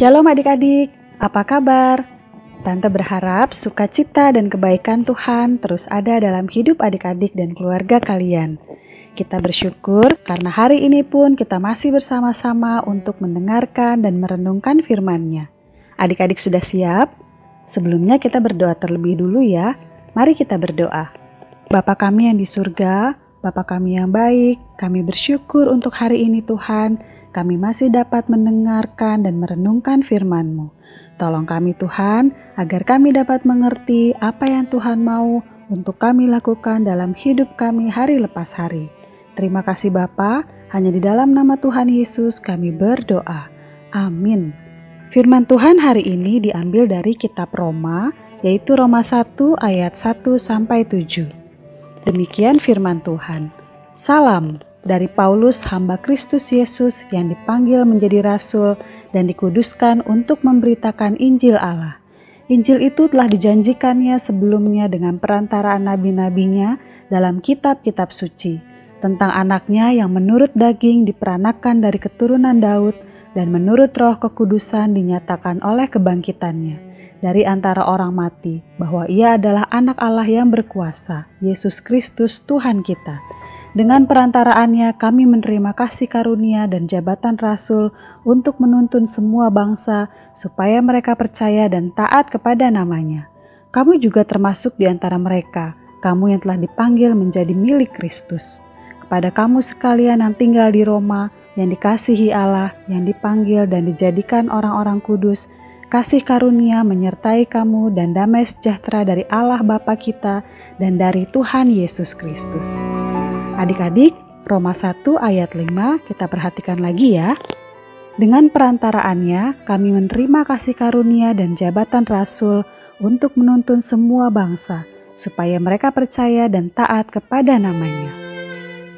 Shalom adik-adik, apa kabar? Tante berharap sukacita dan kebaikan Tuhan terus ada dalam hidup adik-adik dan keluarga kalian. Kita bersyukur karena hari ini pun kita masih bersama-sama untuk mendengarkan dan merenungkan firman-Nya. Adik-adik sudah siap? Sebelumnya kita berdoa terlebih dulu ya. Mari kita berdoa. Bapa kami yang di surga, Bapa kami yang baik, kami bersyukur untuk hari ini Tuhan kami masih dapat mendengarkan dan merenungkan firman-Mu. Tolong kami Tuhan, agar kami dapat mengerti apa yang Tuhan mau untuk kami lakukan dalam hidup kami hari lepas hari. Terima kasih Bapa, hanya di dalam nama Tuhan Yesus kami berdoa. Amin. Firman Tuhan hari ini diambil dari kitab Roma, yaitu Roma 1 ayat 1 sampai 7. Demikian firman Tuhan. Salam dari Paulus hamba Kristus Yesus yang dipanggil menjadi rasul dan dikuduskan untuk memberitakan Injil Allah. Injil itu telah dijanjikannya sebelumnya dengan perantaraan nabi-nabinya dalam kitab-kitab suci tentang anaknya yang menurut daging diperanakan dari keturunan Daud dan menurut roh kekudusan dinyatakan oleh kebangkitannya dari antara orang mati bahwa ia adalah anak Allah yang berkuasa, Yesus Kristus Tuhan kita dengan perantaraannya kami menerima kasih karunia dan jabatan rasul untuk menuntun semua bangsa supaya mereka percaya dan taat kepada namanya. Kamu juga termasuk di antara mereka, kamu yang telah dipanggil menjadi milik Kristus. Kepada kamu sekalian yang tinggal di Roma, yang dikasihi Allah, yang dipanggil dan dijadikan orang-orang kudus, kasih karunia menyertai kamu dan damai sejahtera dari Allah Bapa kita dan dari Tuhan Yesus Kristus. Adik-adik, Roma 1 ayat 5 kita perhatikan lagi ya. Dengan perantaraannya kami menerima kasih karunia dan jabatan rasul untuk menuntun semua bangsa supaya mereka percaya dan taat kepada namanya.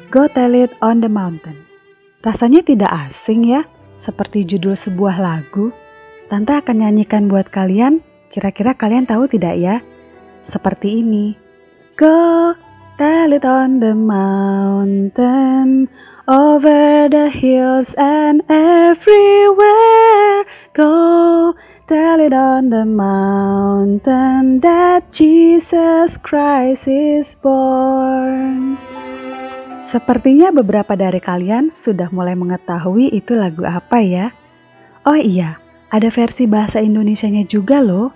Go tell it on the mountain. Rasanya tidak asing ya, seperti judul sebuah lagu. Tante akan nyanyikan buat kalian, kira-kira kalian tahu tidak ya? Seperti ini. Go Tell it on the mountain, over the hills and everywhere. Go tell it on the mountain that Jesus Christ is born. Sepertinya beberapa dari kalian sudah mulai mengetahui itu lagu apa ya? Oh iya, ada versi bahasa Indonesianya juga loh.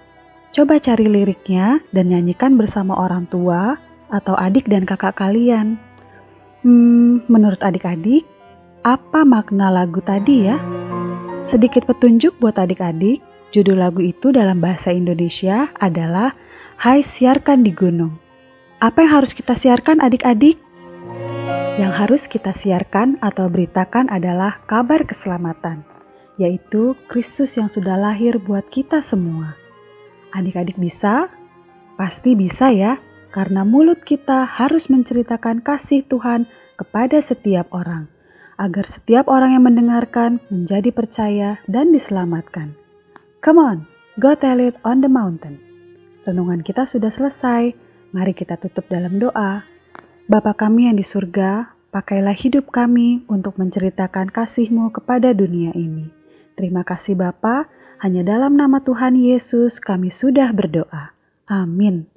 Coba cari liriknya dan nyanyikan bersama orang tua atau adik dan kakak kalian. Hmm, menurut adik-adik, apa makna lagu tadi ya? Sedikit petunjuk buat adik-adik, judul lagu itu dalam bahasa Indonesia adalah Hai Siarkan di Gunung. Apa yang harus kita siarkan adik-adik? Yang harus kita siarkan atau beritakan adalah kabar keselamatan, yaitu Kristus yang sudah lahir buat kita semua. Adik-adik bisa? Pasti bisa ya karena mulut kita harus menceritakan kasih Tuhan kepada setiap orang, agar setiap orang yang mendengarkan menjadi percaya dan diselamatkan. Come on, go tell it on the mountain. Renungan kita sudah selesai, mari kita tutup dalam doa. Bapa kami yang di surga, pakailah hidup kami untuk menceritakan kasih-Mu kepada dunia ini. Terima kasih Bapa, hanya dalam nama Tuhan Yesus kami sudah berdoa. Amin.